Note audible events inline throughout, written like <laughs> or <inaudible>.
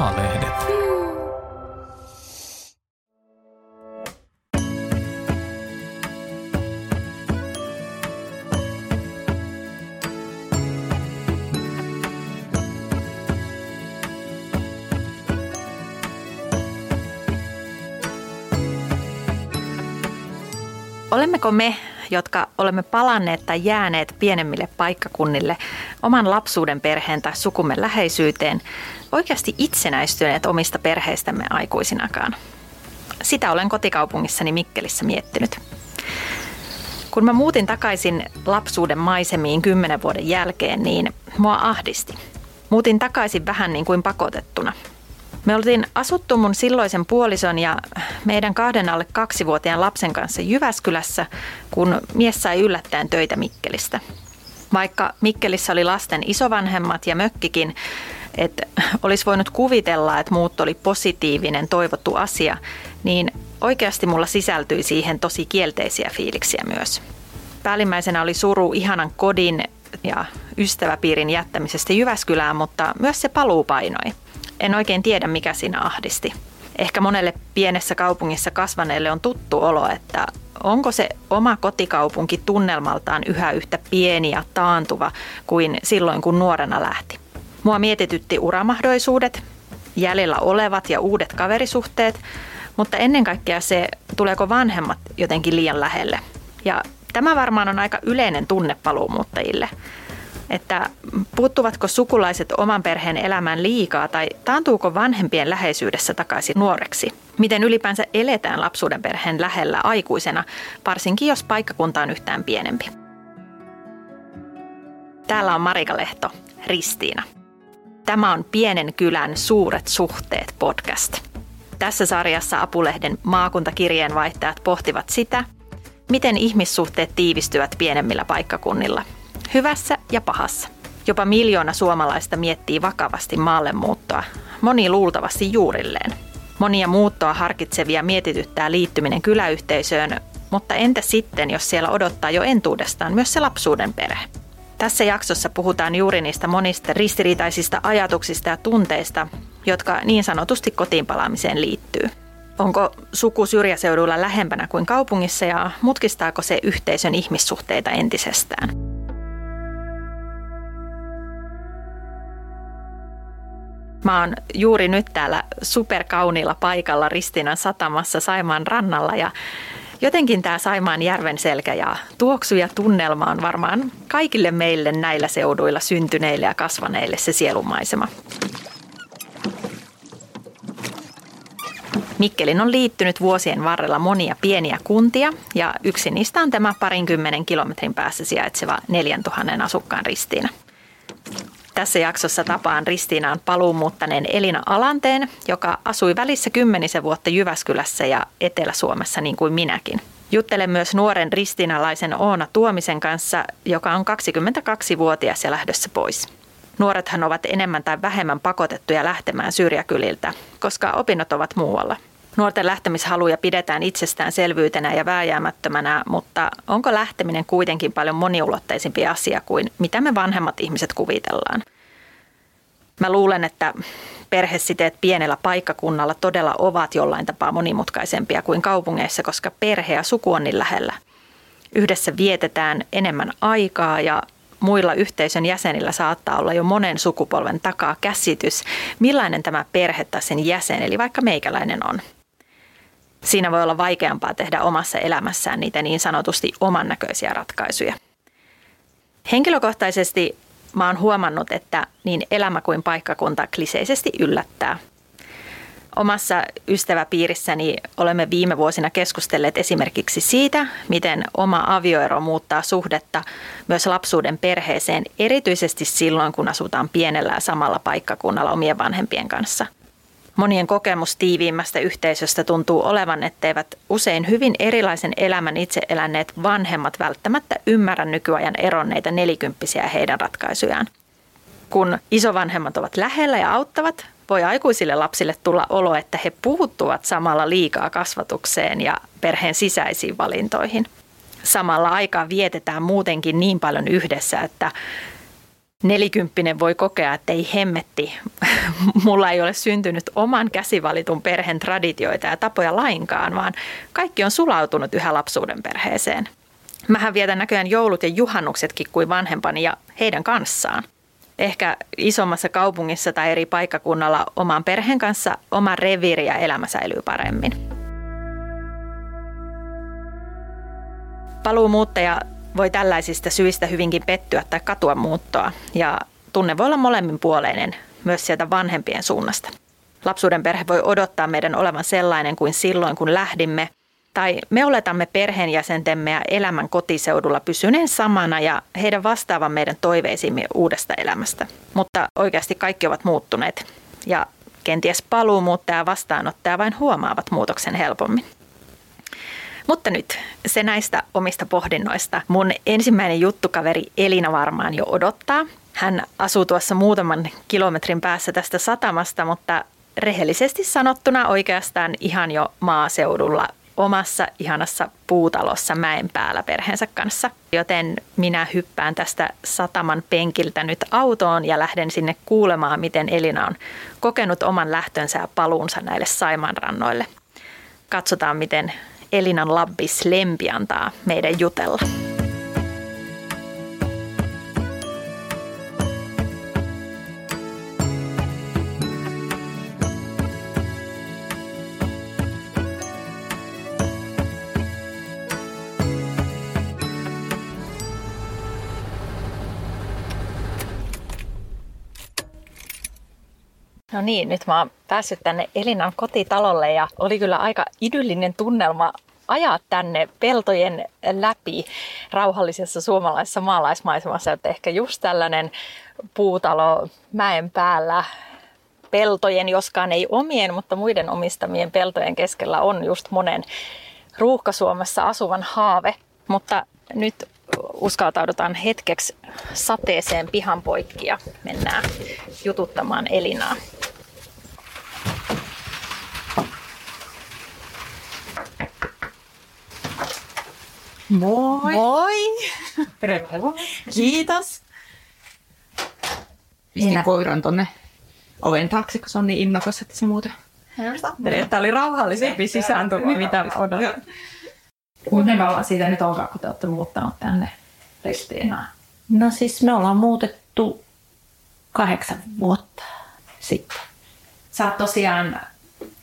A-lehdet. Olemmeko me, jotka olemme palanneet tai jääneet pienemmille paikkakunnille oman lapsuuden perheen tai sukumme läheisyyteen, oikeasti itsenäistyneet omista perheistämme aikuisinakaan? Sitä olen kotikaupungissani Mikkelissä miettinyt. Kun mä muutin takaisin lapsuuden maisemiin kymmenen vuoden jälkeen, niin mua ahdisti. Muutin takaisin vähän niin kuin pakotettuna – me oltiin asuttu mun silloisen puolison ja meidän kahden alle kaksivuotiaan lapsen kanssa Jyväskylässä, kun mies sai yllättäen töitä Mikkelistä. Vaikka Mikkelissä oli lasten isovanhemmat ja mökkikin, että olisi voinut kuvitella, että muutto oli positiivinen, toivottu asia, niin oikeasti mulla sisältyi siihen tosi kielteisiä fiiliksiä myös. Päällimmäisenä oli suru ihanan kodin ja ystäväpiirin jättämisestä Jyväskylään, mutta myös se paluu painoi – en oikein tiedä, mikä siinä ahdisti. Ehkä monelle pienessä kaupungissa kasvaneelle on tuttu olo, että onko se oma kotikaupunki tunnelmaltaan yhä yhtä pieni ja taantuva kuin silloin, kun nuorena lähti. Mua mietitytti uramahdoisuudet, jäljellä olevat ja uudet kaverisuhteet, mutta ennen kaikkea se, tuleeko vanhemmat jotenkin liian lähelle. Ja tämä varmaan on aika yleinen tunne paluumuuttajille – että puuttuvatko sukulaiset oman perheen elämään liikaa tai taantuuko vanhempien läheisyydessä takaisin nuoreksi? Miten ylipäänsä eletään lapsuuden perheen lähellä aikuisena, varsinkin jos paikkakunta on yhtään pienempi? Täällä on Marika Lehto, Ristiina. Tämä on Pienen kylän suuret suhteet podcast. Tässä sarjassa Apulehden maakuntakirjeenvaihtajat pohtivat sitä, miten ihmissuhteet tiivistyvät pienemmillä paikkakunnilla – Hyvässä ja pahassa. Jopa miljoona suomalaista miettii vakavasti maallemuuttoa, moni luultavasti juurilleen. Monia muuttoa harkitsevia mietityttää liittyminen kyläyhteisöön, mutta entä sitten, jos siellä odottaa jo entuudestaan myös se lapsuuden perhe? Tässä jaksossa puhutaan juuri niistä monista ristiriitaisista ajatuksista ja tunteista, jotka niin sanotusti kotiin palaamiseen liittyy. Onko suku syrjäseudulla lähempänä kuin kaupungissa ja mutkistaako se yhteisön ihmissuhteita entisestään? Mä oon juuri nyt täällä superkauniilla paikalla Ristinan satamassa Saimaan rannalla ja jotenkin tämä Saimaan järven selkä ja tuoksu ja tunnelma on varmaan kaikille meille näillä seuduilla syntyneille ja kasvaneille se sielumaisema. Mikkelin on liittynyt vuosien varrella monia pieniä kuntia ja yksi niistä on tämä parinkymmenen kilometrin päässä sijaitseva 4000 asukkaan Ristiina. Tässä jaksossa tapaan Ristiinaan paluumuuttaneen Elina Alanteen, joka asui välissä kymmenisen vuotta Jyväskylässä ja Etelä-Suomessa niin kuin minäkin. Juttelen myös nuoren ristinalaisen Oona Tuomisen kanssa, joka on 22-vuotias ja lähdössä pois. Nuorethan ovat enemmän tai vähemmän pakotettuja lähtemään syrjäkyliltä, koska opinnot ovat muualla. Nuorten lähtemishaluja pidetään itsestäänselvyytenä ja vääjäämättömänä, mutta onko lähteminen kuitenkin paljon moniulotteisempi asia kuin mitä me vanhemmat ihmiset kuvitellaan? Mä luulen, että perhesiteet pienellä paikkakunnalla todella ovat jollain tapaa monimutkaisempia kuin kaupungeissa, koska perhe ja suku on niin lähellä. Yhdessä vietetään enemmän aikaa ja muilla yhteisön jäsenillä saattaa olla jo monen sukupolven takaa käsitys, millainen tämä perhe tai sen jäsen, eli vaikka meikäläinen on. Siinä voi olla vaikeampaa tehdä omassa elämässään niitä niin sanotusti oman näköisiä ratkaisuja. Henkilökohtaisesti mä oon huomannut, että niin elämä kuin paikkakunta kliseisesti yllättää. Omassa ystäväpiirissäni olemme viime vuosina keskustelleet esimerkiksi siitä, miten oma avioero muuttaa suhdetta myös lapsuuden perheeseen, erityisesti silloin, kun asutaan pienellä ja samalla paikkakunnalla omien vanhempien kanssa – Monien kokemus tiiviimmästä yhteisöstä tuntuu olevan, etteivät usein hyvin erilaisen elämän itse eläneet vanhemmat välttämättä ymmärrä nykyajan eronneita nelikymppisiä heidän ratkaisujaan. Kun isovanhemmat ovat lähellä ja auttavat, voi aikuisille lapsille tulla olo, että he puuttuvat samalla liikaa kasvatukseen ja perheen sisäisiin valintoihin. Samalla aikaa vietetään muutenkin niin paljon yhdessä, että nelikymppinen voi kokea, että ei hemmetti, <laughs> mulla ei ole syntynyt oman käsivalitun perheen traditioita ja tapoja lainkaan, vaan kaikki on sulautunut yhä lapsuuden perheeseen. Mähän vietän näköjään joulut ja juhannuksetkin kuin vanhempani ja heidän kanssaan. Ehkä isommassa kaupungissa tai eri paikkakunnalla oman perheen kanssa oma reviiri ja elämä säilyy paremmin. Paluumuuttaja tällaisista syistä hyvinkin pettyä tai katua muuttoa ja tunne voi olla molemminpuoleinen myös sieltä vanhempien suunnasta. Lapsuuden perhe voi odottaa meidän olevan sellainen kuin silloin, kun lähdimme, tai me oletamme perheenjäsentemme ja elämän kotiseudulla pysyneen samana ja heidän vastaavan meidän toiveisiimme uudesta elämästä. Mutta oikeasti kaikki ovat muuttuneet ja kenties paluumuuttaja vastaanottaja vain huomaavat muutoksen helpommin. Mutta nyt se näistä omista pohdinnoista. Mun ensimmäinen juttukaveri Elina varmaan jo odottaa. Hän asuu tuossa muutaman kilometrin päässä tästä satamasta, mutta rehellisesti sanottuna oikeastaan ihan jo maaseudulla omassa ihanassa puutalossa mäen päällä perheensä kanssa. Joten minä hyppään tästä sataman penkiltä nyt autoon ja lähden sinne kuulemaan, miten Elina on kokenut oman lähtönsä ja paluunsa näille Saimaan rannoille. Katsotaan, miten Elinan Labbis Lempi antaa meidän jutella. No niin, nyt mä oon päässyt tänne Elinan kotitalolle ja oli kyllä aika idyllinen tunnelma ajaa tänne peltojen läpi rauhallisessa suomalaisessa maalaismaisemassa. Että ehkä just tällainen puutalo mäen päällä peltojen, joskaan ei omien, mutta muiden omistamien peltojen keskellä on just monen ruuhka-Suomessa asuvan haave. Mutta nyt uskaltaudutaan hetkeksi sateeseen pihan poikki ja mennään jututtamaan Elinaa. Moi! Moi! Tervetuloa. Kiitos! Pistin Minä- koiran tonne oven taakse, kun se on niin innokas, että se muuten... Tämä oli rauhallisempi sisääntulo, mitä odotin. Kuinka kauan siitä nyt onkaan, kun te olette muuttanut tänne Ristiinaan? No siis me ollaan muutettu kahdeksan vuotta sitten. Sä oot tosiaan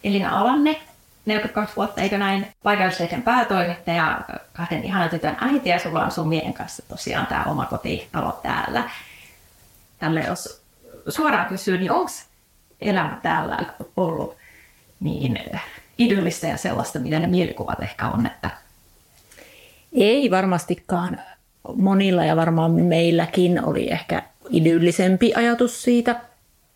Elina Alanne, 42 vuotta, eikö näin, paikallislehden päätoimittaja, kahden ihanan tytön äiti ja sulla on sun miehen kanssa tosiaan tämä oma kotitalo täällä. Tälle jos suoraan kysyy, niin onko elämä täällä ollut niin idyllistä ja sellaista, mitä ne mielikuvat ehkä on, että Ei varmastikaan. Monilla ja varmaan meilläkin oli ehkä idyllisempi ajatus siitä.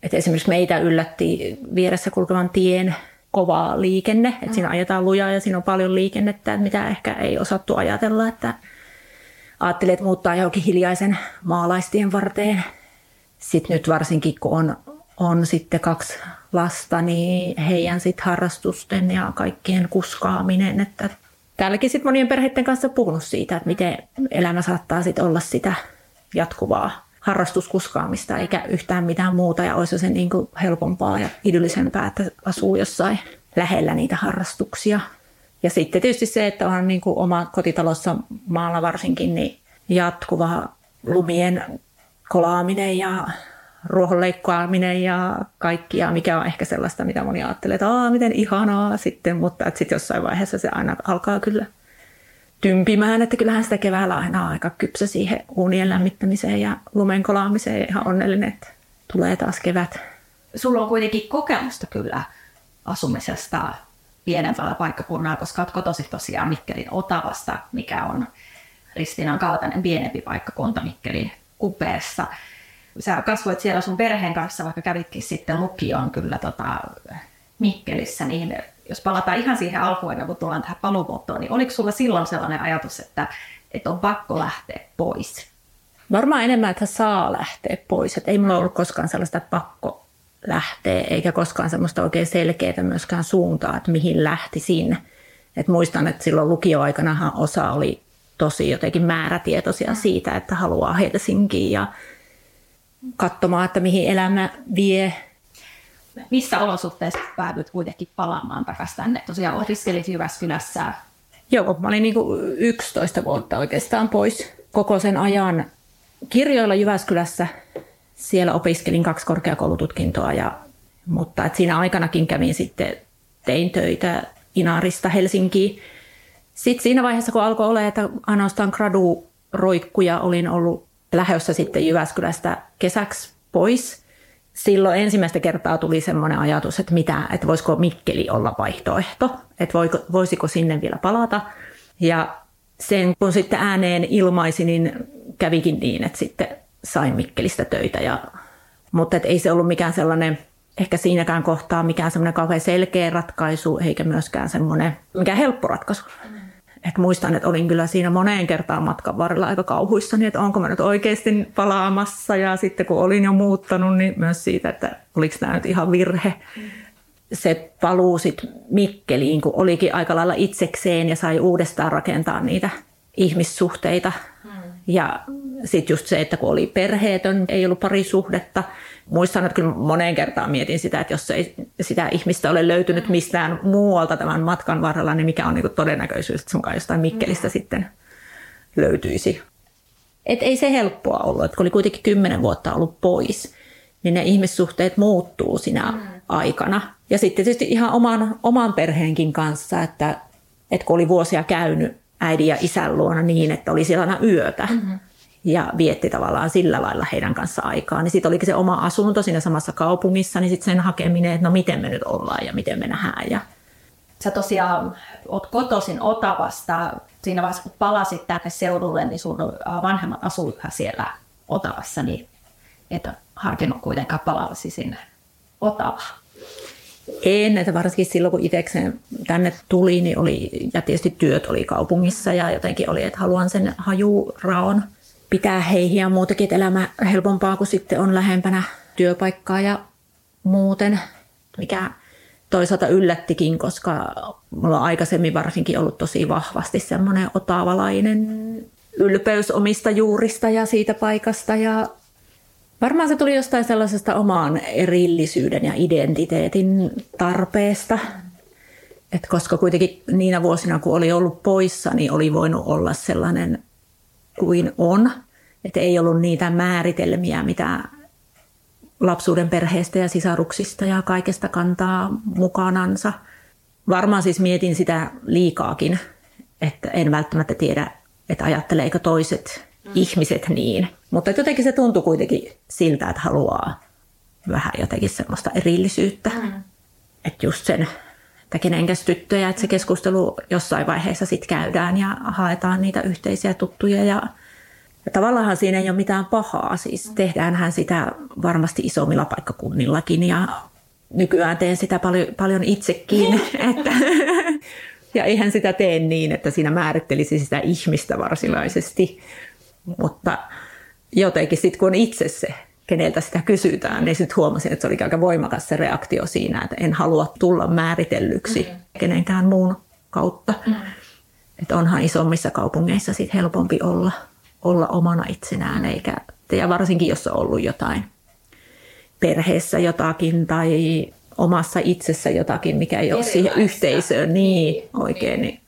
Että esimerkiksi meitä yllätti vieressä kulkevan tien kova liikenne. Että siinä ajetaan lujaa ja siinä on paljon liikennettä, että mitä ehkä ei osattu ajatella. Että ajattelin, että muuttaa johonkin hiljaisen maalaistien varteen. Sitten nyt varsinkin, kun on, on sitten kaksi lasta, niin heidän sit harrastusten ja kaikkien kuskaaminen. Että täälläkin sitten monien perheiden kanssa puhunut siitä, että miten elämä saattaa sitten olla sitä jatkuvaa harrastuskuskaamista eikä yhtään mitään muuta ja olisi se niin kuin helpompaa ja idyllisempää, että asuu jossain lähellä niitä harrastuksia. Ja sitten tietysti se, että on niin kuin oma kotitalossa maalla varsinkin niin jatkuva lumien kolaaminen ja ruohonleikkaaminen ja kaikkia, mikä on ehkä sellaista, mitä moni ajattelee, että miten ihanaa sitten, mutta sitten jossain vaiheessa se aina alkaa kyllä tympimään, että kyllähän sitä keväällä aina aika kypsä siihen uunien lämmittämiseen ja lumen kolaamiseen ihan onnellinen, että tulee taas kevät. sulla on kuitenkin kokemusta kyllä asumisesta pienemmällä paikkakunnalla, koska olet kotoisin tosiaan Mikkelin Otavasta, mikä on Ristiinan kaltainen pienempi paikkakunta Mikkelin kupeessa. Sä kasvoit siellä sun perheen kanssa, vaikka kävitkin sitten lukion kyllä tota Mikkelissä, niin jos palataan ihan siihen alkuun, kun tullaan tähän paluumuuttoon, niin oliko sulla silloin sellainen ajatus, että, että on pakko lähteä pois? Varmaan enemmän, että saa lähteä pois. Et ei mulla ollut koskaan sellaista, että pakko lähteä, eikä koskaan semmoista oikein selkeää myöskään suuntaa, että mihin lähti sinne. Et muistan, että silloin lukioaikanahan osa oli tosi jotenkin määrätietoisia siitä, että haluaa Helsinkiin ja katsomaan, että mihin elämä vie. Missä olosuhteissa päädyt kuitenkin palaamaan takaisin tänne? Tosiaan opiskelit Jyväskylässä. Joo, mä olin niin 11 vuotta oikeastaan pois koko sen ajan kirjoilla Jyväskylässä. Siellä opiskelin kaksi korkeakoulututkintoa, ja, mutta et siinä aikanakin kävin sitten, tein töitä Inarista Helsinkiin. Sitten siinä vaiheessa, kun alkoi olla, että ainoastaan gradu roikkuja olin ollut lähdössä sitten Jyväskylästä kesäksi pois. Silloin ensimmäistä kertaa tuli semmoinen ajatus, että, mitä, että voisiko Mikkeli olla vaihtoehto, että voiko, voisiko sinne vielä palata. Ja sen kun sitten ääneen ilmaisi, niin kävikin niin, että sitten sain Mikkelistä töitä. Ja, mutta et ei se ollut mikään sellainen, ehkä siinäkään kohtaa mikään semmoinen kauhean selkeä ratkaisu, eikä myöskään semmoinen mikään helppo ratkaisu. Et muistan, että olin kyllä siinä moneen kertaan matkan varrella aika kauhuissani, että onko mä nyt oikeasti palaamassa. Ja sitten kun olin jo muuttanut, niin myös siitä, että oliko tämä nyt ihan virhe. Se paluu sitten Mikkeliin, kun olikin aika lailla itsekseen ja sai uudestaan rakentaa niitä ihmissuhteita. Ja sitten just se, että kun oli perheetön, ei ollut parisuhdetta. Muistan, että kyllä moneen kertaan mietin sitä, että jos ei sitä ihmistä ole löytynyt mistään muualta tämän matkan varrella, niin mikä on niin todennäköisyys, että sun jostain Mikkelistä mm. sitten löytyisi. Et ei se helppoa ollut, että kun oli kuitenkin kymmenen vuotta ollut pois, niin ne ihmissuhteet muuttuu sinä mm. aikana. Ja sitten tietysti ihan oman, oman perheenkin kanssa, että, että kun oli vuosia käynyt äidin ja isän luona niin, että oli siellä aina yötä. Mm-hmm ja vietti tavallaan sillä lailla heidän kanssa aikaa. Niin sitten olikin se oma asunto siinä samassa kaupungissa, niin sitten sen hakeminen, että no miten me nyt ollaan ja miten me nähdään. Ja... Sä tosiaan oot kotoisin Otavasta. Siinä vaiheessa, kun palasit tänne seudulle, niin sun vanhemmat asuivat siellä Otavassa, niin et harkinnut kuitenkaan palasi sinne Otavaan. En, että varsinkin silloin kun itsekseen tänne tuli, niin oli, ja tietysti työt oli kaupungissa ja jotenkin oli, että haluan sen hajuraon pitää heihin ja muutenkin, että elämä helpompaa, kun sitten on lähempänä työpaikkaa ja muuten, mikä toisaalta yllättikin, koska mulla on aikaisemmin varsinkin ollut tosi vahvasti semmoinen otavalainen ylpeys omista juurista ja siitä paikasta ja Varmaan se tuli jostain sellaisesta omaan erillisyyden ja identiteetin tarpeesta. Et koska kuitenkin niinä vuosina, kun oli ollut poissa, niin oli voinut olla sellainen kuin on. Että ei ollut niitä määritelmiä, mitä lapsuuden perheestä ja sisaruksista ja kaikesta kantaa mukanansa. Varmaan siis mietin sitä liikaakin, että en välttämättä tiedä, että ajatteleeko toiset mm. ihmiset niin. Mutta jotenkin se tuntui kuitenkin siltä, että haluaa vähän jotenkin semmoista erillisyyttä. Mm. Että just sen, että kenenkäs tyttöjä, että se keskustelu jossain vaiheessa sitten käydään ja haetaan niitä yhteisiä tuttuja ja ja tavallaan siinä ei ole mitään pahaa, siis tehdäänhän sitä varmasti isommilla paikkakunnillakin ja nykyään teen sitä paljon, paljon itsekin. <laughs> että, <laughs> ja eihän sitä tee niin, että siinä määrittelisi sitä ihmistä varsinaisesti, mutta jotenkin sitten kun on itse se, keneltä sitä kysytään, niin sitten huomasin, että se oli aika voimakas se reaktio siinä, että en halua tulla määritellyksi mm. kenenkään muun kautta. Mm. Että onhan isommissa kaupungeissa sitten helpompi olla olla omana itsenään, eikä, ja varsinkin jos on ollut jotain perheessä jotakin tai omassa itsessä jotakin, mikä ei ole siihen yhteisöön niin oikein, niin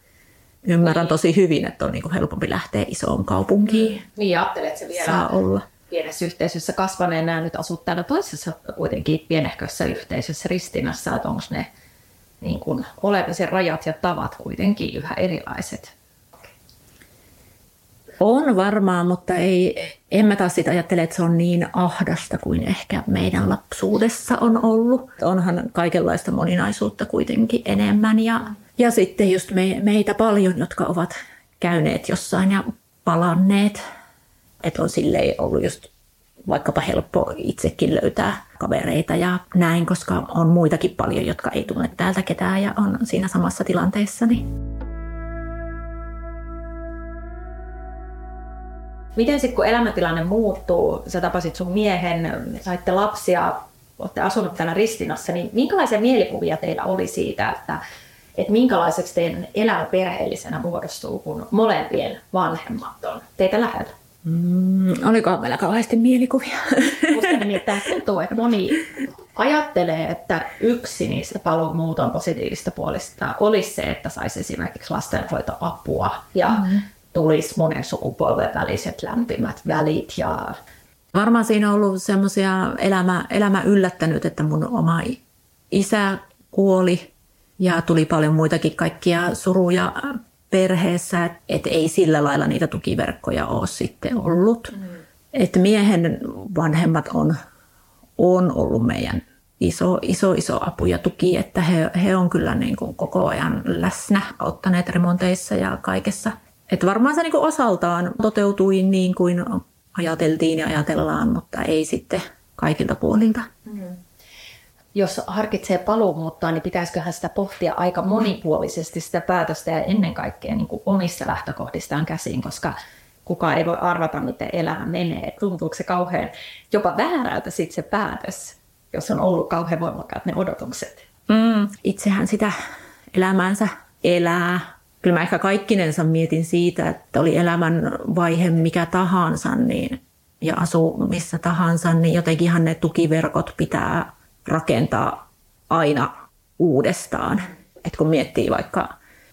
ymmärrän tosi hyvin, että on niin kuin helpompi lähteä isoon kaupunkiin. Niin, ajattelet se vielä saa olla. Pienessä yhteisössä kasvaneena nyt asut täällä toisessa kuitenkin pienehkössä yhteisössä Ristinassa, että onko ne niin kuin, olemisen rajat ja tavat kuitenkin yhä erilaiset? On varmaan, mutta ei, en mä taas sitä ajattele, että se on niin ahdasta kuin ehkä meidän lapsuudessa on ollut. Onhan kaikenlaista moninaisuutta kuitenkin enemmän ja, ja sitten just me, meitä paljon, jotka ovat käyneet jossain ja palanneet. Että on silleen ollut just vaikkapa helppo itsekin löytää kavereita ja näin, koska on muitakin paljon, jotka ei tunne täältä ketään ja on siinä samassa tilanteessa. Niin. Miten sitten kun elämäntilanne muuttuu, sä tapasit sun miehen, saitte lapsia, olette asunut täällä Ristinassa, niin minkälaisia mielikuvia teillä oli siitä, että, että minkälaiseksi teidän elämä perheellisenä muodostuu, kun molempien vanhemmat on teitä lähellä? Mm, oliko meillä kauheasti mielikuvia? Musta nimittäin tuntuu, että moni ajattelee, että yksi niistä paluumuuton positiivista puolista olisi se, että saisi esimerkiksi lastenhoitoapua ja mm-hmm. tulisi monen sukupolven väliset lämpimät välit. Ja... Varmaan siinä on ollut semmoisia elämä, elämä yllättänyt, että mun oma isä kuoli ja tuli paljon muitakin kaikkia suruja perheessä, että ei sillä lailla niitä tukiverkkoja ole sitten ollut. Mm. Että miehen vanhemmat on, on ollut meidän iso, iso, iso apu ja tuki, että he, he on kyllä niin kuin koko ajan läsnä, auttaneet remonteissa ja kaikessa. Että varmaan se niin kuin osaltaan toteutui niin kuin ajateltiin ja ajatellaan, mutta ei sitten kaikilta puolilta. Mm jos harkitsee paluumuuttoa, niin pitäisiköhän sitä pohtia aika monipuolisesti sitä päätöstä ja ennen kaikkea niin kuin omista lähtökohdistaan käsiin, koska kukaan ei voi arvata, miten elämä menee. Tuntuuko se kauhean jopa väärältä sitten se päätös, jos on ollut kauhean voimakkaat ne odotukset? Mm, itsehän sitä elämänsä elää. Kyllä mä ehkä kaikkinensa mietin siitä, että oli elämän vaihe mikä tahansa niin, ja asuu missä tahansa, niin jotenkinhan ne tukiverkot pitää rakentaa aina uudestaan. Et kun miettii vaikka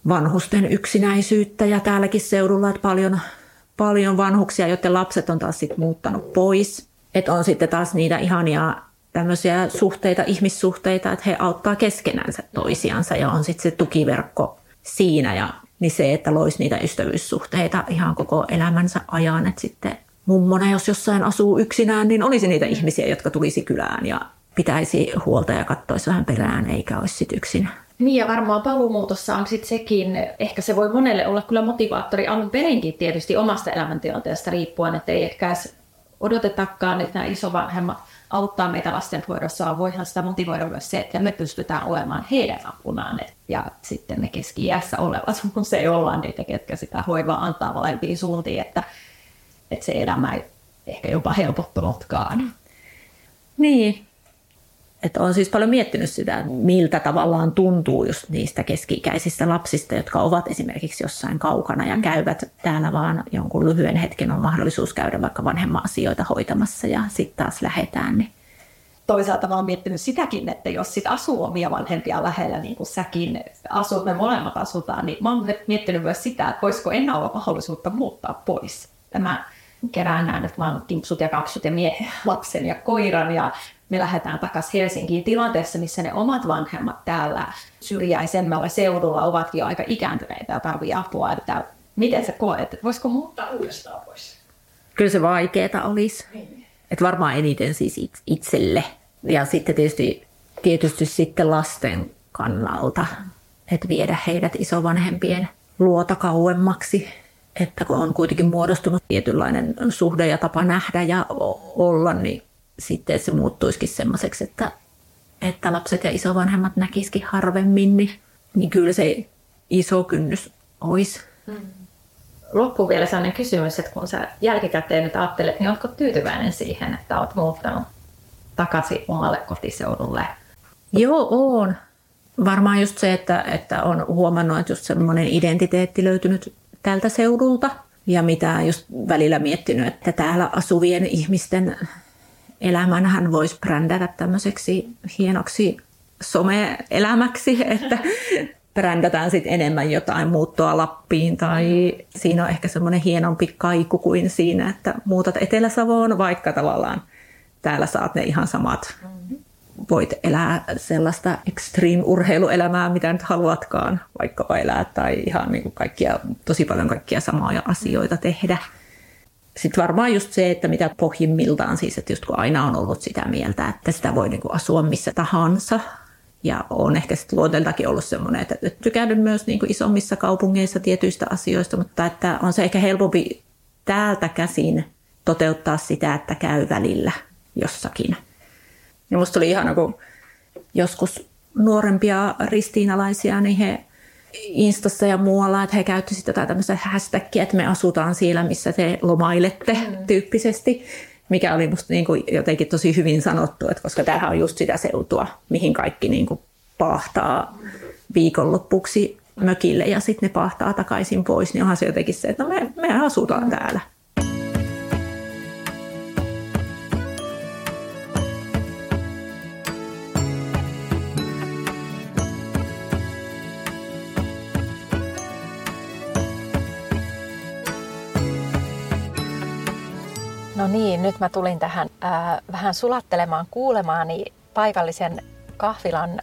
vanhusten yksinäisyyttä ja täälläkin seudulla, että paljon, paljon vanhuksia, joiden lapset on taas sit muuttanut pois. Että on sitten taas niitä ihania tämmöisiä suhteita, ihmissuhteita, että he auttaa keskenänsä toisiansa ja on sitten se tukiverkko siinä. Ja niin se, että loisi niitä ystävyyssuhteita ihan koko elämänsä ajan, että sitten mummona, jos jossain asuu yksinään, niin olisi niitä ihmisiä, jotka tulisi kylään ja pitäisi huolta ja katsoisi vähän perään, eikä olisi sit yksin. Niin ja varmaan paluumuutossa on sitten sekin, ehkä se voi monelle olla kyllä motivaattori alun perinkin tietysti omasta elämäntilanteesta riippuen, että ei ehkä odotetakaan, että nämä isovanhemmat auttaa meitä lastenhoidossa, voihan sitä motivoida myös se, että me pystytään olemaan heidän apunaan. Ja sitten ne keski-iässä olevat, <laughs> kun se ei olla niitä, ketkä sitä hoivaa antaa molempiin suuntiin, että, että se elämä ei ehkä jopa helpottunutkaan. Niin, että olen siis paljon miettinyt sitä, miltä tavallaan tuntuu just niistä keski-ikäisistä lapsista, jotka ovat esimerkiksi jossain kaukana ja käyvät täällä vaan jonkun lyhyen hetken on mahdollisuus käydä vaikka vanhemman asioita hoitamassa ja sitten taas lähetään. Niin toisaalta mä oon miettinyt sitäkin, että jos sit asuu omia vanhempia lähellä, niin kuin säkin asut, me molemmat asutaan, niin mä oon miettinyt myös sitä, että voisiko enää olla mahdollisuutta muuttaa pois. Tämä kerään näin, että mä oon timpsut ja kaksut ja miehen, lapsen ja koiran ja me lähdetään takaisin Helsinkiin tilanteessa, missä ne omat vanhemmat täällä syrjäisemmällä seudulla ovat jo aika ikääntyneitä ja tarvii apua. Että miten sä koet, että voisiko muuttaa uudestaan pois? Kyllä se vaikeaa olisi. Niin. Että varmaan eniten siis itselle. Ja sitten tietysti, tietysti sitten lasten kannalta, että viedä heidät isovanhempien luota kauemmaksi. Että kun on kuitenkin muodostunut tietynlainen suhde ja tapa nähdä ja olla, niin sitten se muuttuisikin semmoiseksi, että, että lapset ja isovanhemmat näkisikin harvemmin, niin, niin kyllä se iso kynnys olisi. Mm. Loppuun vielä sellainen kysymys, että kun sä jälkikäteen nyt ajattelet, niin oletko tyytyväinen siihen, että olet muuttanut takaisin omalle kotiseudulle? Joo, on. Varmaan just se, että, että on huomannut, että just semmoinen identiteetti löytynyt tältä seudulta. Ja mitä just välillä miettinyt, että täällä asuvien ihmisten elämän hän voisi brändätä tämmöiseksi hienoksi some-elämäksi, <laughs> että brändätään sitten enemmän jotain muuttoa Lappiin tai siinä on ehkä semmoinen hienompi kaiku kuin siinä, että muutat Etelä-Savoon, vaikka tavallaan täällä saat ne ihan samat. Voit elää sellaista extreme-urheiluelämää, mitä nyt haluatkaan, vaikkapa elää tai ihan niin kuin kaikkia, tosi paljon kaikkia samoja asioita tehdä sitten varmaan just se, että mitä pohjimmiltaan siis, että just kun aina on ollut sitä mieltä, että sitä voi niin kuin asua missä tahansa. Ja on ehkä sitten luonteeltakin ollut semmoinen, että tykännyt myös niin kuin isommissa kaupungeissa tietyistä asioista, mutta että on se ehkä helpompi täältä käsin toteuttaa sitä, että käy välillä jossakin. Ja musta oli ihan kun joskus nuorempia ristiinalaisia, niin he Instassa ja muualla, että he käyttivät jotain tämmöistä hashtagia, että me asutaan siellä, missä te lomailette mm. tyyppisesti, mikä oli musta niin kuin jotenkin tosi hyvin sanottu, että koska tämähän on just sitä seutua, mihin kaikki niin kuin pahtaa viikonloppuksi mökille ja sitten ne pahtaa takaisin pois, niin onhan se jotenkin se, että no me, me asutaan täällä. No niin, nyt mä tulin tähän äh, vähän sulattelemaan kuulemaani paikallisen kahvilan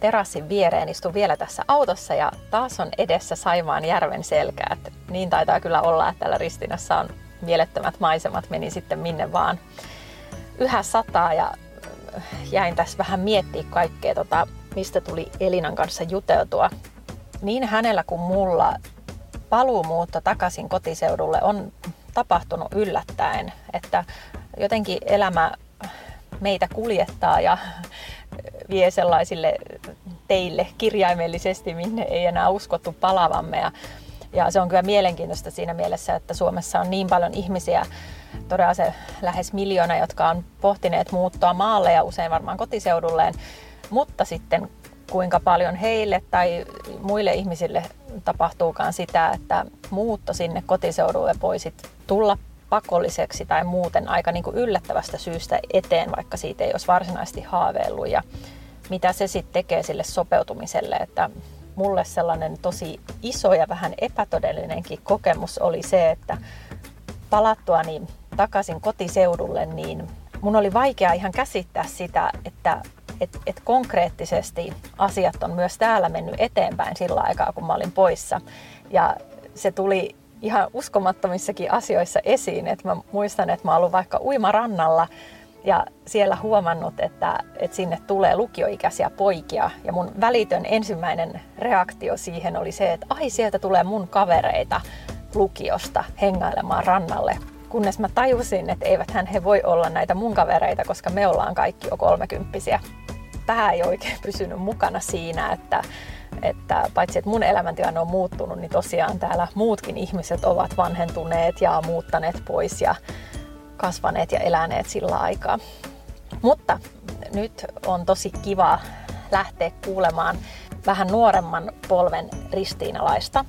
terassin viereen. Istun vielä tässä autossa ja taas on edessä Saimaan järven selkää. niin taitaa kyllä olla, että täällä Ristinassa on mielettömät maisemat, meni sitten minne vaan. Yhä sataa ja äh, jäin tässä vähän miettiä kaikkea, tota, mistä tuli Elinan kanssa juteltua. Niin hänellä kuin mulla paluumuutto takaisin kotiseudulle on tapahtunut yllättäen, että jotenkin elämä meitä kuljettaa ja vie sellaisille teille kirjaimellisesti, minne ei enää uskottu palavamme. Ja, ja se on kyllä mielenkiintoista siinä mielessä, että Suomessa on niin paljon ihmisiä, todella se lähes miljoona, jotka on pohtineet muuttoa maalle ja usein varmaan kotiseudulleen, mutta sitten kuinka paljon heille tai muille ihmisille tapahtuukaan sitä, että muutto sinne kotiseudulle voisit tulla pakolliseksi tai muuten aika niin kuin yllättävästä syystä eteen, vaikka siitä ei olisi varsinaisesti haaveillut. Ja mitä se sitten tekee sille sopeutumiselle, että mulle sellainen tosi iso ja vähän epätodellinenkin kokemus oli se, että palattuani takaisin kotiseudulle, niin mun oli vaikea ihan käsittää sitä, että et, et konkreettisesti asiat on myös täällä mennyt eteenpäin sillä aikaa, kun mä olin poissa. Ja se tuli ihan uskomattomissakin asioissa esiin. Et mä muistan, että mä ollut vaikka uimarannalla ja siellä huomannut, että, että sinne tulee lukioikäisiä poikia. Ja mun välitön ensimmäinen reaktio siihen oli se, että ai sieltä tulee mun kavereita lukiosta hengailemaan rannalle. Kunnes mä tajusin, että eiväthän he voi olla näitä mun kavereita, koska me ollaan kaikki jo kolmekymppisiä. Tähän ei oikein pysynyt mukana siinä, että, että paitsi että mun elämäntilanne on muuttunut, niin tosiaan täällä muutkin ihmiset ovat vanhentuneet ja muuttaneet pois ja kasvaneet ja eläneet sillä aikaa. Mutta nyt on tosi kiva lähteä kuulemaan vähän nuoremman polven ristiinalaista.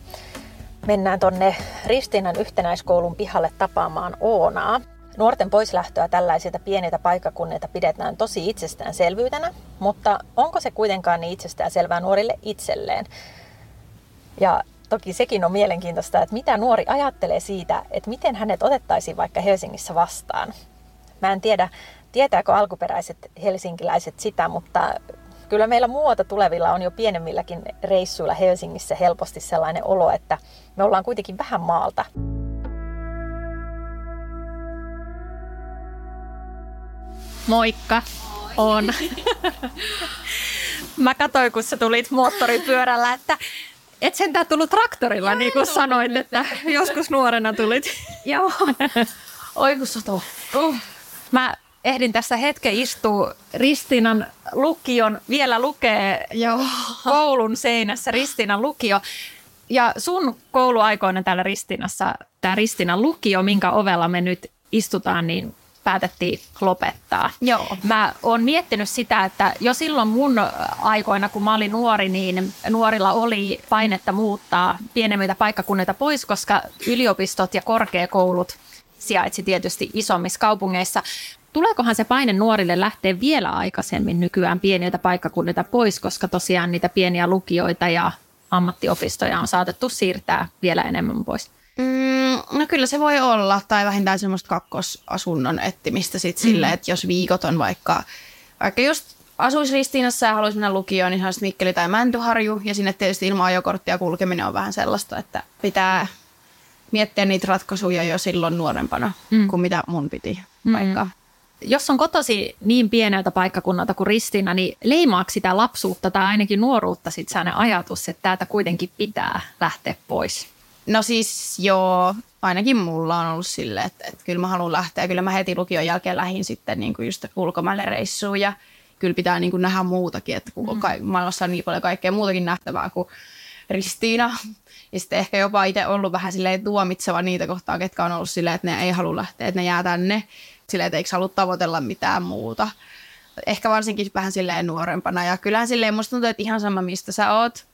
Mennään tonne Ristiinan yhtenäiskoulun pihalle tapaamaan Oonaa. Nuorten poislähtöä tällaisilta pieniltä paikkakunnilta pidetään tosi itsestäänselvyytenä, mutta onko se kuitenkaan niin itsestäänselvää nuorille itselleen? Ja toki sekin on mielenkiintoista, että mitä nuori ajattelee siitä, että miten hänet otettaisiin vaikka Helsingissä vastaan. Mä en tiedä, tietääkö alkuperäiset helsinkiläiset sitä, mutta kyllä meillä muualta tulevilla on jo pienemmilläkin reissuilla Helsingissä helposti sellainen olo, että me ollaan kuitenkin vähän maalta. Moikka. On. Mä katsoin, kun sä tulit moottoripyörällä, että et sentään tullut traktorilla, Joo, niin kuin sanoit, että joskus nuorena tulit. Joo. Oi kun soto. Uh. Mä ehdin tässä hetken istua Ristinan lukion, vielä lukee Joo. koulun seinässä Ristinan lukio. Ja sun kouluaikoina täällä Ristinassa, tämä Ristinan lukio, minkä ovella me nyt istutaan, niin päätettiin lopettaa. Joo. Mä oon miettinyt sitä, että jo silloin mun aikoina, kun mä olin nuori, niin nuorilla oli painetta muuttaa pienemmiltä paikkakunnilta pois, koska yliopistot ja korkeakoulut sijaitsi tietysti isommissa kaupungeissa. Tuleekohan se paine nuorille lähteä vielä aikaisemmin nykyään pieniltä paikkakunnilta pois, koska tosiaan niitä pieniä lukioita ja ammattiopistoja on saatettu siirtää vielä enemmän pois? Mm, no kyllä se voi olla, tai vähintään semmoista kakkosasunnon etsimistä sitten mm. silleen, että jos viikot on vaikka, vaikka just asuisi Ristiinassa ja haluaisi mennä lukioon, niin olisi Mikkeli tai Mäntyharju, ja sinne tietysti ilman ajokorttia kulkeminen on vähän sellaista, että pitää miettiä niitä ratkaisuja jo silloin nuorempana, mm. kuin mitä mun piti mm. vaikka. Jos on kotosi niin pieneltä paikkakunnalta kuin Ristiina, niin leimaako sitä lapsuutta tai ainakin nuoruutta sitten ajatus, että täältä kuitenkin pitää lähteä pois? No siis joo, ainakin mulla on ollut silleen, että, että kyllä mä haluan lähteä. Kyllä mä heti lukion jälkeen lähdin sitten niin kuin just ulkomaille reissuun ja kyllä pitää niin kuin nähdä muutakin, että kun mm. maailmassa on niin paljon kaikkea muutakin nähtävää kuin Ristiina. Ja sitten ehkä jopa itse ollut vähän silleen tuomitseva niitä kohtaa, ketkä on ollut silleen, että ne ei halua lähteä, että ne jää tänne. Silleen, että eikö halua tavoitella mitään muuta. Ehkä varsinkin vähän silleen nuorempana. Ja kyllähän silleen musta tuntuu, että ihan sama mistä sä oot,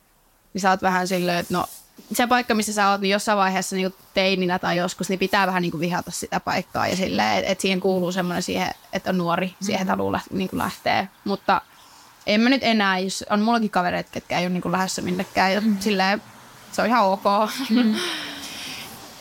niin sä oot vähän silleen, että no se paikka, missä sä oot, niin jossain vaiheessa niin teininä tai joskus, niin pitää vähän niin kuin vihata sitä paikkaa ja silleen, että et siihen kuuluu semmoinen siihen, että on nuori, siihen että haluaa niin lähteä. Mutta en mä nyt enää, jos on mullakin kavereita, ketkä ei ole niin kuin lähdössä minnekään ja mm. silleen, se on ihan ok. Mm. <laughs>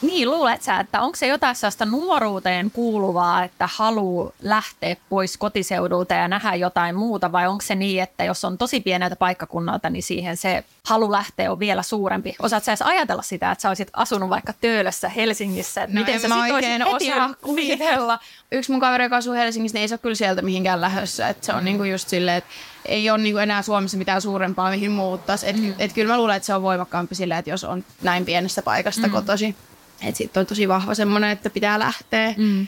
Niin, luulet sä, että onko se jotain sellaista nuoruuteen kuuluvaa, että haluaa lähteä pois kotiseudulta ja nähdä jotain muuta, vai onko se niin, että jos on tosi pieneltä paikkakunnalta, niin siihen se halu lähteä on vielä suurempi? Osaat sä edes ajatella sitä, että sä olisit asunut vaikka Töölössä Helsingissä, että No miten en sä sit oikein heti osaa kuvitella. <laughs> Yksi mun kaveri, joka asuu Helsingissä, niin ei se ole kyllä sieltä mihinkään lähdössä. Et se on niinku just silleen, että ei ole niinku enää Suomessa mitään suurempaa, mihin muuttaisi. Et, mm. et kyllä mä luulen, että se on voimakkaampi silleen, että jos on näin pienestä paikasta mm. kotosi. Että sitten on tosi vahva semmoinen, että pitää lähteä. Mm.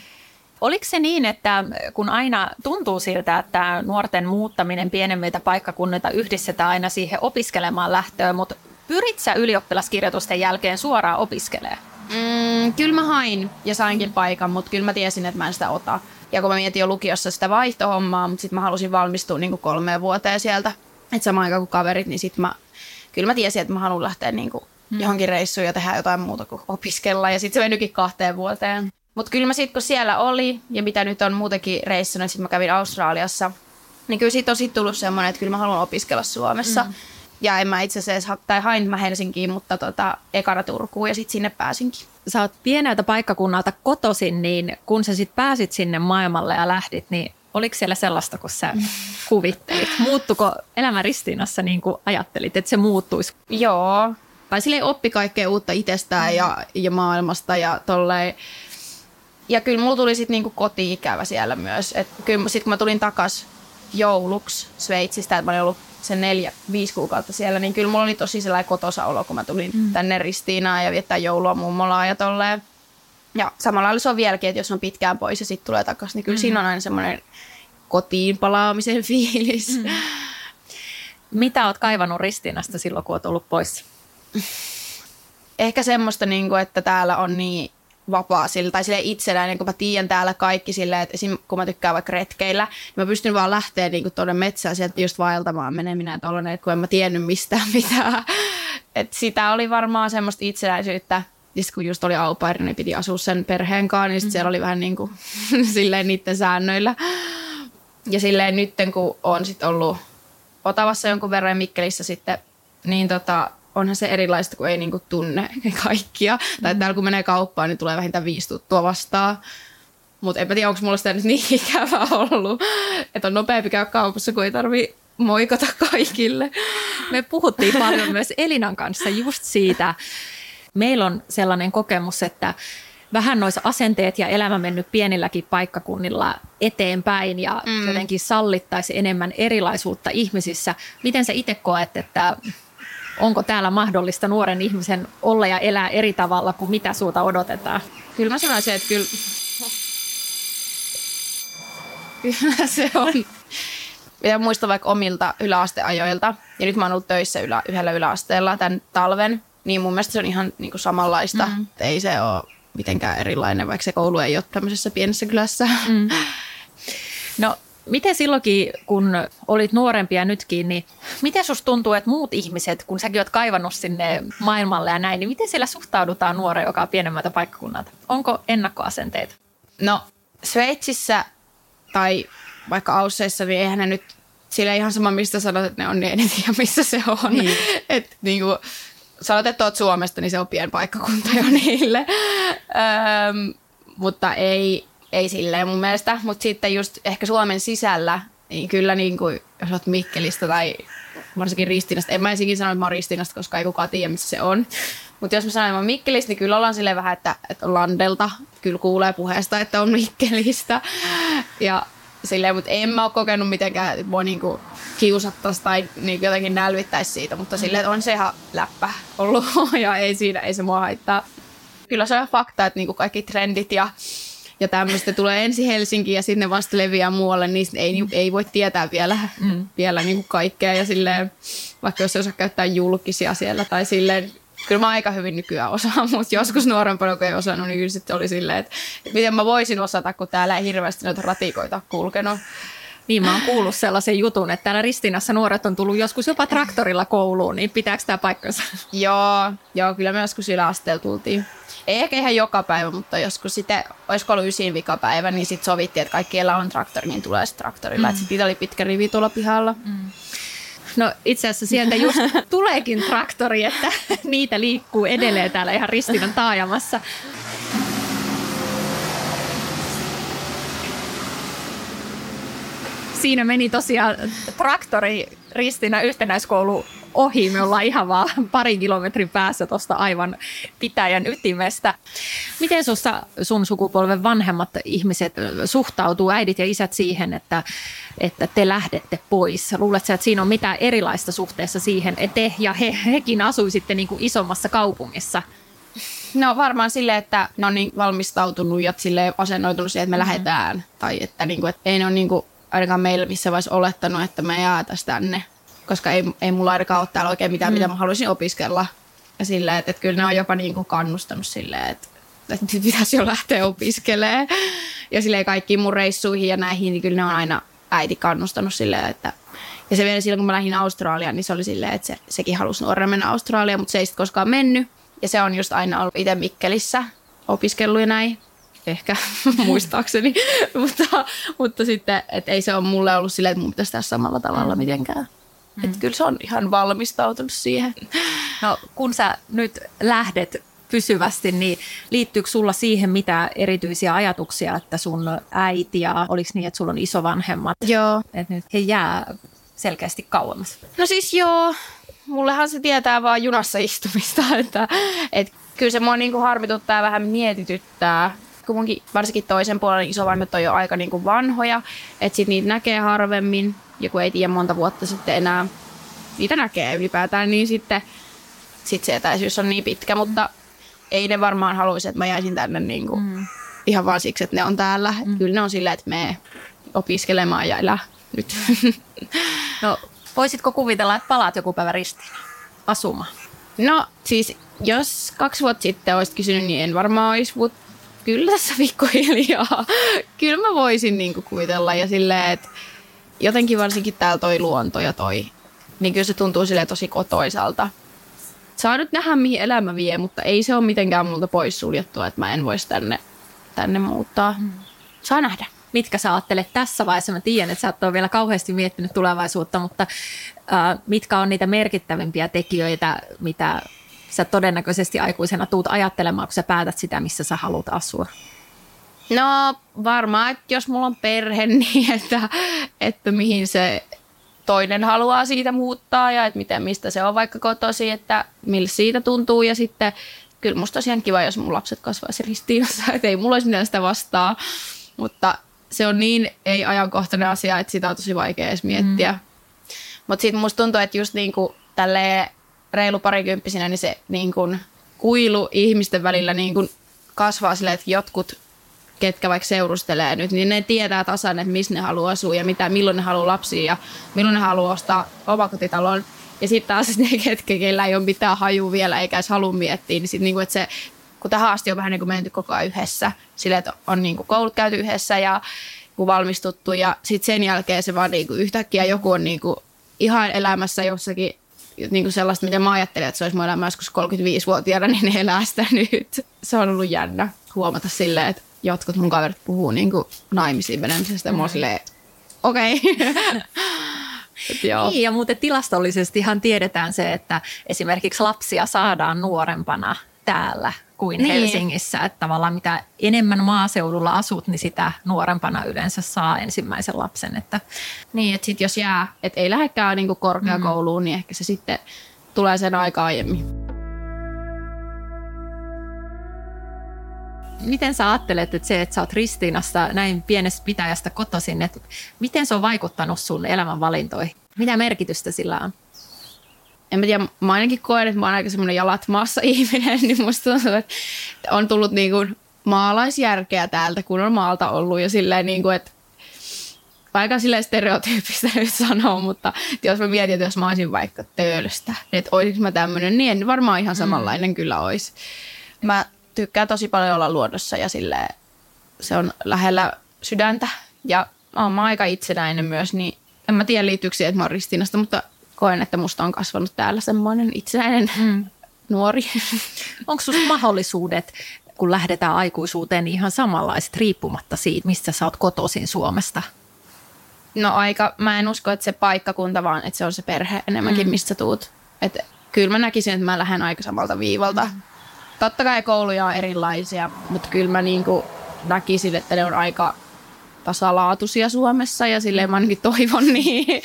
Oliko se niin, että kun aina tuntuu siltä, että nuorten muuttaminen pienemmiltä paikkakunnilta yhdistetään aina siihen opiskelemaan lähtöön, mutta pyrit sä ylioppilaskirjoitusten jälkeen suoraan opiskelemaan? Mm, kyllä mä hain ja sainkin paikan, mutta kyllä mä tiesin, että mä en sitä ota. Ja kun mä mietin jo lukiossa sitä vaihtohommaa, mutta sitten mä halusin valmistua niin kolmeen vuoteen sieltä, että samaan aikaan kuin kaverit, niin sitten mä, kyllä mä tiesin, että mä haluan lähteä niin kuin mm. johonkin reissuun ja tehdä jotain muuta kuin opiskella. Ja sitten se menyykin kahteen vuoteen. Mutta kyllä mä sitten, kun siellä oli ja mitä nyt on muutenkin reissuna, sitten mä kävin Australiassa, niin kyllä siitä on sitten tullut semmoinen, että kyllä mä haluan opiskella Suomessa. Mm. Ja en mä itse asiassa, tai hain mä Helsinkiin, mutta tota, ekana Turkuun ja sitten sinne pääsinkin. Sä oot pieneltä paikkakunnalta kotosin, niin kun sä sitten pääsit sinne maailmalle ja lähdit, niin oliko siellä sellaista, kun sä kuvittelit? Muuttuko elämä Ristiinassa niin kuin ajattelit, että se muuttuisi? Joo. Tai silleen oppi kaikkea uutta itsestään mm. ja, ja maailmasta ja tolleen. Ja kyllä mulla tuli sitten niinku koti-ikävä siellä myös. Et kyllä sit kun mä tulin takas jouluksi Sveitsistä, että mä olin ollut sen neljä, viisi kuukautta siellä, niin kyllä mulla oli tosi sellainen kotosa olo, kun mä tulin mm. tänne Ristiinaan ja viettää joulua mummolaa ja tolleen. Ja samalla lailla se on vieläkin, että jos on pitkään pois ja sitten tulee takaisin, niin kyllä mm. siinä on aina semmoinen kotiin palaamisen fiilis. Mm. Mitä oot kaivannut Ristiinasta silloin, kun oot ollut pois? Ehkä semmoista, niin kuin, että täällä on niin vapaa sillä, tai sille itsenäinen, kun mä tiedän täällä kaikki silleen, että esim. kun mä tykkään vaikka retkeillä, niin mä pystyn vaan lähteä niin kuin tuonne metsään sieltä just vaeltamaan meneminen tollanen, että kun en mä tiennyt mistään <laughs> mitään. Et sitä oli varmaan semmoista itsenäisyyttä. Ja kun just oli au pair, niin piti asua sen perheen kanssa, niin mm-hmm. siellä oli vähän niin kuin <laughs> silleen niiden säännöillä. Ja silleen nyt, kun on sitten ollut Otavassa jonkun verran ja Mikkelissä sitten, niin tota, onhan se erilaista, kun ei niinku tunne kaikkia. Mm. Tai täällä kun menee kauppaan, niin tulee vähintään viisi tuttua vastaan. Mutta en tiedä, onko mulla sitä nyt niin <laughs> ikävä ollut, että on nopeampi käydä kaupassa, kun ei tarvi moikata kaikille. Me puhuttiin paljon myös Elinan kanssa just siitä. Meillä on sellainen kokemus, että vähän noissa asenteet ja elämä mennyt pienilläkin paikkakunnilla eteenpäin ja mm. jotenkin sallittaisi enemmän erilaisuutta ihmisissä. Miten sä itse koet, että onko täällä mahdollista nuoren ihmisen olla ja elää eri tavalla kuin mitä suuta odotetaan? Kyllä mä sanoisin, että kyllä, kyllä se on. Mitä muistan vaikka omilta yläasteajoilta, ja nyt mä oon ollut töissä ylä, yhdellä yläasteella tämän talven, niin mun mielestä se on ihan niin kuin samanlaista. Mm. Ei se ole mitenkään erilainen, vaikka se koulu ei ole tämmöisessä pienessä kylässä. Mm. No Miten silloinkin, kun olit nuorempia nytkin, niin miten susta tuntuu, että muut ihmiset, kun säkin oot kaivannut sinne maailmalle ja näin, niin miten siellä suhtaudutaan nuoreen, joka on pienemmältä paikkakunnalta? Onko ennakkoasenteet? No Sveitsissä tai vaikka Ausseissa, niin eihän ne nyt sillä ihan sama, mistä sanot, että ne on, niin en tiedä, missä se on. Niin. <laughs> Et, niin kuin, sanot, että oot Suomesta, niin se on pien paikkakunta jo niille. Öm, mutta ei, ei silleen mun mielestä. Mutta sitten just ehkä Suomen sisällä, niin kyllä niin kuin, jos olet Mikkelistä tai varsinkin Ristinasta, en mä ensinkin sano, että mä koska ei kukaan tiedä, missä se on. Mutta jos mä sanon, että mä oon Mikkelistä, niin kyllä ollaan silleen vähän, että, että on Landelta. Kyllä kuulee puheesta, että on Mikkelistä. Ja silleen, mutta en mä ole kokenut mitenkään, että voi niinku kiusattaisi tai niinku jotenkin nälvittäisi siitä, mutta silleen, on se ihan läppä ollut <laughs> ja ei siinä, ei se mua haittaa. Kyllä se on fakta, että niinku kaikki trendit ja ja tämmöistä tulee ensi Helsinkiin ja sinne vasta leviää muualle, niin ei, ei voi tietää vielä, mm. vielä niin kuin kaikkea. Ja silleen, vaikka jos ei osaa käyttää julkisia siellä tai silleen, kyllä mä aika hyvin nykyään osaan, mutta joskus nuorempana kun ei osannut, niin kyllä sitten oli silleen, että, että miten mä voisin osata, kun täällä ei hirveästi noita ratikoita kulkenut. Niin, mä oon kuullut sellaisen jutun, että täällä Ristinassa nuoret on tullut joskus jopa traktorilla kouluun, niin pitääkö tämä paikkansa? Joo, joo, kyllä me joskus yläasteella tultiin. Ei ehkä ihan joka päivä, mutta joskus sitten, olisiko ollut ysin vikapäivä, niin sitten sovittiin, että kaikkialla on traktori, niin tulee sitten traktorilla. Mm. Sitten oli pitkä rivi tuolla pihalla. Mm. No itse asiassa sieltä just <laughs> tuleekin traktori, että <laughs> niitä liikkuu edelleen täällä ihan Ristinan taajamassa. Siinä meni tosiaan traktori Ristina yhtenäiskoulu ohi. Me ollaan ihan vaan parin kilometrin päässä tuosta aivan pitäjän ytimestä. Miten sussa sun sukupolven vanhemmat ihmiset suhtautuu, äidit ja isät siihen, että, että te lähdette pois? Luuletko, että siinä on mitään erilaista suhteessa siihen, että te ja he, hekin asuisitte niin kuin isommassa kaupungissa? No varmaan silleen, että ne on niin valmistautunut ja sille asennoitunut siihen, että me mm-hmm. lähdetään. Tai että, niin kuin, että ei ne ole niin kuin, ainakaan meillä missä vaiheessa olettanut, että me jäätäisiin tänne koska ei, ei mulla ainakaan ole täällä oikein mitään, mm. mitä mä haluaisin opiskella. Ja silleen, että, että kyllä ne on jopa niin kuin kannustanut silleen, että, että nyt pitäisi jo lähteä opiskelemaan. Ja silleen kaikkiin mun reissuihin ja näihin, niin kyllä ne on aina äiti kannustanut silleen, että ja se vielä silloin, kun mä lähdin Australiaan, niin se oli silleen, että se, sekin halusi nuorena mennä Australiaan, mutta se ei sitten koskaan mennyt. Ja se on just aina ollut itse Mikkelissä opiskellut ja näin. Ehkä <laughs> muistaakseni. <laughs> mutta, mutta sitten, että ei se ole mulle ollut silleen, että mun pitäisi tehdä samalla tavalla mitenkään. Mm. Että kyllä se on ihan valmistautunut siihen. <laughs> No kun sä nyt lähdet pysyvästi, niin liittyykö sulla siihen mitä erityisiä ajatuksia, että sun äiti ja oliko niin, että sulla on isovanhemmat? Joo. Että nyt he jää selkeästi kauemmas. No siis joo, mullehan se tietää vaan junassa istumista, että, että kyllä se mua niinku harmituttaa ja vähän mietityttää. Kun munkin varsinkin toisen puolen isovanhemmat on jo aika niinku vanhoja, että sit niitä näkee harvemmin, joku ei tiedä monta vuotta sitten enää niitä näkee ylipäätään, niin sitten sit se etäisyys on niin pitkä, mutta ei ne varmaan haluaisi, että mä jäisin tänne niin kuin, mm. ihan vaan siksi, että ne on täällä. Mm. Kyllä ne on silleen, että me opiskelemaan ja elää nyt. <laughs> no, voisitko kuvitella, että palaat joku päivä ristiin asumaan? No siis, jos kaksi vuotta sitten olisit kysynyt, niin en varmaan olisi, mutta kyllä tässä pikkuhiljaa. kyllä mä voisin niin kuin, kuvitella ja silleen, että jotenkin varsinkin täällä toi luonto ja toi, niin kyllä se tuntuu sille tosi kotoisalta. Saa nyt nähdä, mihin elämä vie, mutta ei se ole mitenkään multa poissuljettua, että mä en voisi tänne, tänne muuttaa. Hmm. Saa nähdä. Mitkä sä ajattelet tässä vaiheessa? Mä tiedän, että sä et ole vielä kauheasti miettinyt tulevaisuutta, mutta äh, mitkä on niitä merkittävimpiä tekijöitä, mitä sä todennäköisesti aikuisena tuut ajattelemaan, kun sä päätät sitä, missä sä haluat asua? No varmaan, että jos mulla on perhe, <laughs> niin että, että mihin se toinen haluaa siitä muuttaa ja että miten, mistä se on vaikka kotosi, että millä siitä tuntuu. Ja sitten kyllä musta tosiaan kiva, jos mun lapset kasvaisi Ristiinassa, <laughs> että ei mulla olisi mitään sitä vastaa. Mutta se on niin ei-ajankohtainen asia, että sitä on tosi vaikea edes miettiä. Mm. Mutta sitten musta tuntuu, että just niin kuin tälleen reilu parikymppisinä, niin se niin kuin kuilu ihmisten välillä niin kuin kasvaa silleen, että jotkut ketkä vaikka seurustelee nyt, niin ne tietää tasan, että missä ne haluaa asua ja mitä, milloin ne haluaa lapsia ja milloin ne haluaa ostaa omakotitalon. Ja sitten taas <laughs> ne, ketkä, keillä ei ole mitään haju vielä eikä edes halua miettiä, niin sitten niinku, että se, kun tähän asti on vähän niin kuin menty koko ajan yhdessä, sille, että on niin kuin koulut käyty yhdessä ja kun valmistuttu ja sitten sen jälkeen se vaan niin kuin yhtäkkiä joku on niin kuin ihan elämässä jossakin niin kuin sellaista, mitä mä ajattelin, että se olisi mun elämä joskus 35-vuotiaana, niin ne elää sitä nyt. Se on ollut jännä huomata silleen, että jotkut mun kaverit puhuu niin kuin naimisiin menemisestä. Ja mä silleen, okei. <laughs> Okay. Niin, ja muuten tilastollisestihan tiedetään se, että esimerkiksi lapsia saadaan nuorempana täällä kuin niin. Helsingissä. Että tavallaan mitä enemmän maaseudulla asut, niin sitä nuorempana yleensä saa ensimmäisen lapsen. Että... Niin, että sit jos jää, että ei lähdekään niin korkeakouluun, mm. niin ehkä se sitten tulee sen aika aiemmin. miten sä ajattelet, että se, että sä oot Ristiinasta näin pienestä pitäjästä kotoisin, että miten se on vaikuttanut sun elämänvalintoihin? Mitä merkitystä sillä on? En mä tiedä, mä ainakin koen, että mä oon aika semmoinen jalat maassa <laughs> ihminen, niin musta tuntuu, että on tullut niin kuin maalaisjärkeä täältä, kun on maalta ollut ja silleen niin kuin, että aika silleen stereotyyppistä <laughs> nyt sanoa, mutta jos mä mietin, että jos mä olisin vaikka töölöstä, niin että olisinko mä tämmöinen, niin varmaan ihan samanlainen mm. kyllä olisi. Mä tykkää tosi paljon olla luonnossa ja sille se on lähellä sydäntä ja olen aika itsenäinen myös, niin en mä tiedä liittyykö siihen, että mä Ristiinasta, mutta koen, että musta on kasvanut täällä semmoinen itsenäinen mm. nuori. Onko sinulla mahdollisuudet, kun lähdetään aikuisuuteen, niin ihan samanlaiset riippumatta siitä, mistä sä oot kotoisin Suomesta? No aika, mä en usko, että se paikkakunta, vaan että se on se perhe enemmänkin, mm. mistä tuut. Et kyllä mä näkisin, että mä lähden aika samalta viivalta. Mm. Totta kai kouluja on erilaisia, mutta kyllä mä niinku näkisin, että ne on aika tasalaatuisia Suomessa ja silleen mä ainakin toivon niin.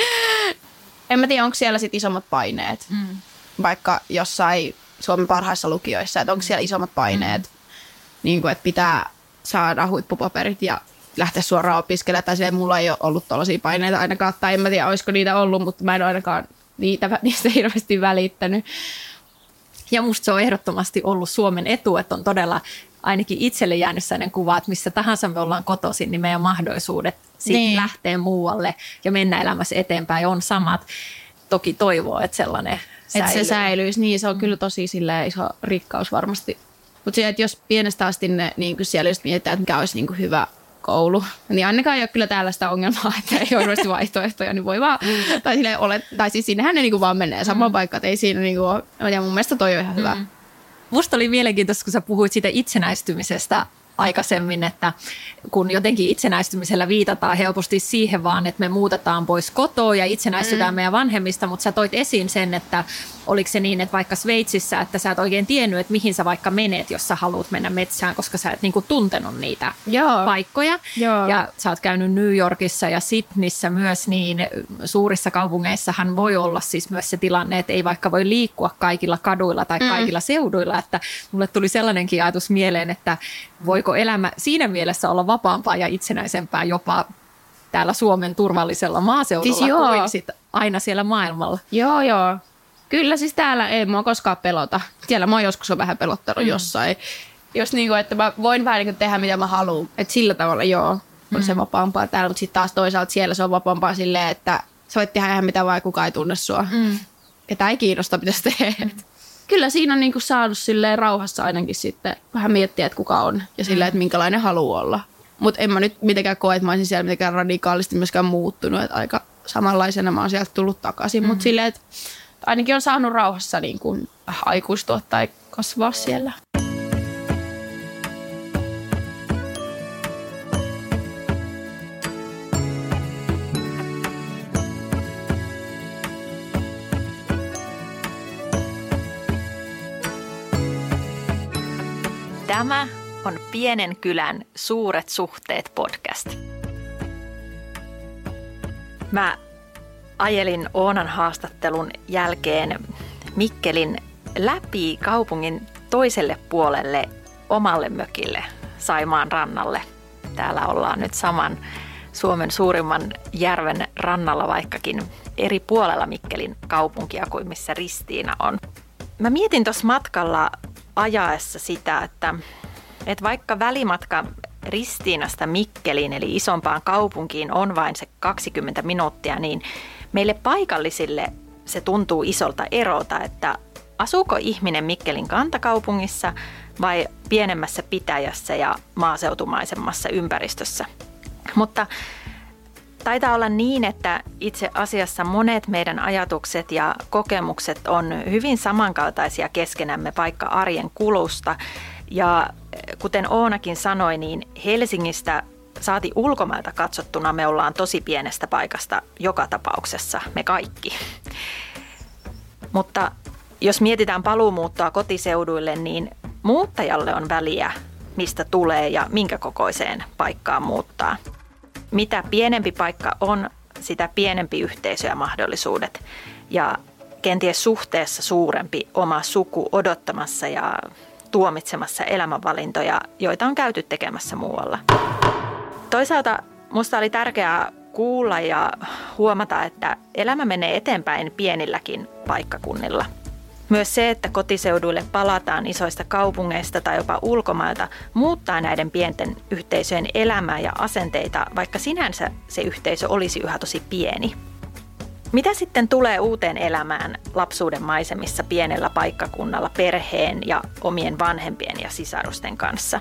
En mä tiedä, onko siellä sit isommat paineet, mm. vaikka jossain Suomen parhaissa lukioissa, että onko siellä isommat paineet, mm. niin kuin, että pitää saada huippupaperit ja lähteä suoraan opiskelemaan, tai silleen, mulla ei ole ollut tällaisia paineita ainakaan, tai en mä tiedä, olisiko niitä ollut, mutta mä en ole ainakaan niitä, <laughs> niistä hirveästi välittänyt. Ja musta se on ehdottomasti ollut Suomen etu, että on todella ainakin itselle jäänyt sellainen kuva, että missä tahansa me ollaan kotoisin, niin meidän mahdollisuudet sitten niin. lähteä muualle ja mennä elämässä eteenpäin on samat. Toki toivoo, että sellainen säilyy. Että se säilyisi, niin se on kyllä tosi iso rikkaus varmasti. Mutta että jos pienestä asti ne, niin siellä just mietitään, että mikä olisi niin kuin hyvä koulu, niin ainakaan ei ole kyllä tällaista ongelmaa, <laughs> että ei ole vaihtoehtoja, niin voi vaan, tai, ole, tai siis sinnehän ne niin kuin vaan menee samaan mm. paikkaan, että ei siinä niin kuin ole, ja mun mielestä toi on ihan hyvä. Mm. Musta oli mielenkiintoista, kun sä puhuit siitä itsenäistymisestä aikaisemmin, että kun jotenkin itsenäistymisellä viitataan helposti siihen vaan, että me muutetaan pois kotoa ja itsenäistytään mm. meidän vanhemmista, mutta sä toit esiin sen, että oliko se niin, että vaikka Sveitsissä, että sä et oikein tiennyt, että mihin sä vaikka menet, jos sä haluat mennä metsään, koska sä et niinku tuntenut niitä Joo. paikkoja. Joo. Ja sä oot käynyt New Yorkissa ja Sydneyssä myös, niin suurissa kaupungeissahan voi olla siis myös se tilanne, että ei vaikka voi liikkua kaikilla kaduilla tai mm. kaikilla seuduilla, että mulle tuli sellainenkin ajatus mieleen, että voiko elämä siinä mielessä olla vapaampaa ja itsenäisempää jopa täällä Suomen turvallisella maaseudulla siis joo. kuin sit aina siellä maailmalla. Joo, joo. Kyllä siis täällä ei mua koskaan pelota. Siellä mua joskus on vähän pelottanut mm. jossain. Jos niinku, että mä voin vähän niinku tehdä mitä mä haluan. Että sillä tavalla joo, on mm. se vapaampaa täällä. Mutta sitten taas toisaalta siellä se on vapaampaa silleen, että sä voit tehdä ihan mitä vaan kukaan ei tunne sua. Mm. Ketä ei kiinnosta, mitä sä teet. Mm. Kyllä siinä on niinku saanut silleen rauhassa ainakin sitten vähän miettiä, että kuka on ja silleen, että minkälainen haluaa olla. Mutta en mä nyt mitenkään koe, että mä olisin siellä mitenkään radikaalisti myöskään muuttunut. Että aika samanlaisena mä oon sieltä tullut takaisin. Mm. Mutta silleen, että ainakin on saanut rauhassa niin kuin aikuistua tai kasvaa siellä. Tämä on Pienen kylän Suuret suhteet podcast. Mä ajelin Oonan haastattelun jälkeen Mikkelin läpi kaupungin toiselle puolelle omalle mökille Saimaan rannalle. Täällä ollaan nyt saman Suomen suurimman järven rannalla, vaikkakin eri puolella Mikkelin kaupunkia kuin missä Ristiina on. Mä mietin tuossa matkalla ajaessa sitä, että, että vaikka välimatka Ristiinasta Mikkeliin eli isompaan kaupunkiin on vain se 20 minuuttia, niin meille paikallisille se tuntuu isolta erolta, että asuuko ihminen Mikkelin kantakaupungissa vai pienemmässä pitäjässä ja maaseutumaisemmassa ympäristössä. Mutta taitaa olla niin, että itse asiassa monet meidän ajatukset ja kokemukset on hyvin samankaltaisia keskenämme vaikka arjen kulusta. Ja kuten Oonakin sanoi, niin Helsingistä saati ulkomailta katsottuna me ollaan tosi pienestä paikasta joka tapauksessa, me kaikki. Mutta jos mietitään paluumuuttoa kotiseuduille, niin muuttajalle on väliä, mistä tulee ja minkä kokoiseen paikkaan muuttaa. Mitä pienempi paikka on, sitä pienempi yhteisö ja mahdollisuudet. Ja kenties suhteessa suurempi oma suku odottamassa ja tuomitsemassa elämänvalintoja, joita on käyty tekemässä muualla. Toisaalta musta oli tärkeää kuulla ja huomata, että elämä menee eteenpäin pienilläkin paikkakunnilla. Myös se, että kotiseuduille palataan isoista kaupungeista tai jopa ulkomailta, muuttaa näiden pienten yhteisöjen elämää ja asenteita, vaikka sinänsä se yhteisö olisi yhä tosi pieni. Mitä sitten tulee uuteen elämään lapsuuden maisemissa pienellä paikkakunnalla perheen ja omien vanhempien ja sisarusten kanssa?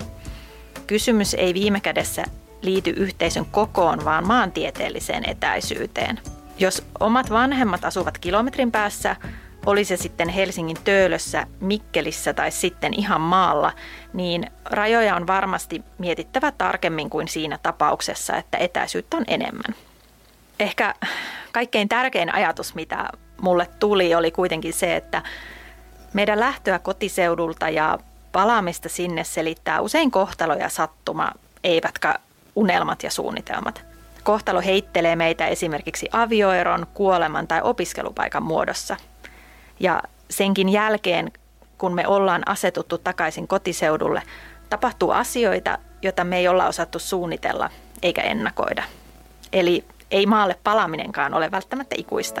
Kysymys ei viime kädessä liity yhteisön kokoon, vaan maantieteelliseen etäisyyteen. Jos omat vanhemmat asuvat kilometrin päässä, oli se sitten Helsingin Töölössä, Mikkelissä tai sitten ihan maalla, niin rajoja on varmasti mietittävä tarkemmin kuin siinä tapauksessa, että etäisyyttä on enemmän. ehkä kaikkein tärkein ajatus, mitä mulle tuli, oli kuitenkin se, että meidän lähtöä kotiseudulta ja palaamista sinne selittää usein kohtalo ja sattuma, eivätkä unelmat ja suunnitelmat. Kohtalo heittelee meitä esimerkiksi avioeron, kuoleman tai opiskelupaikan muodossa. Ja senkin jälkeen, kun me ollaan asetuttu takaisin kotiseudulle, tapahtuu asioita, joita me ei olla osattu suunnitella eikä ennakoida. Eli ei maalle palaaminenkaan ole välttämättä ikuista.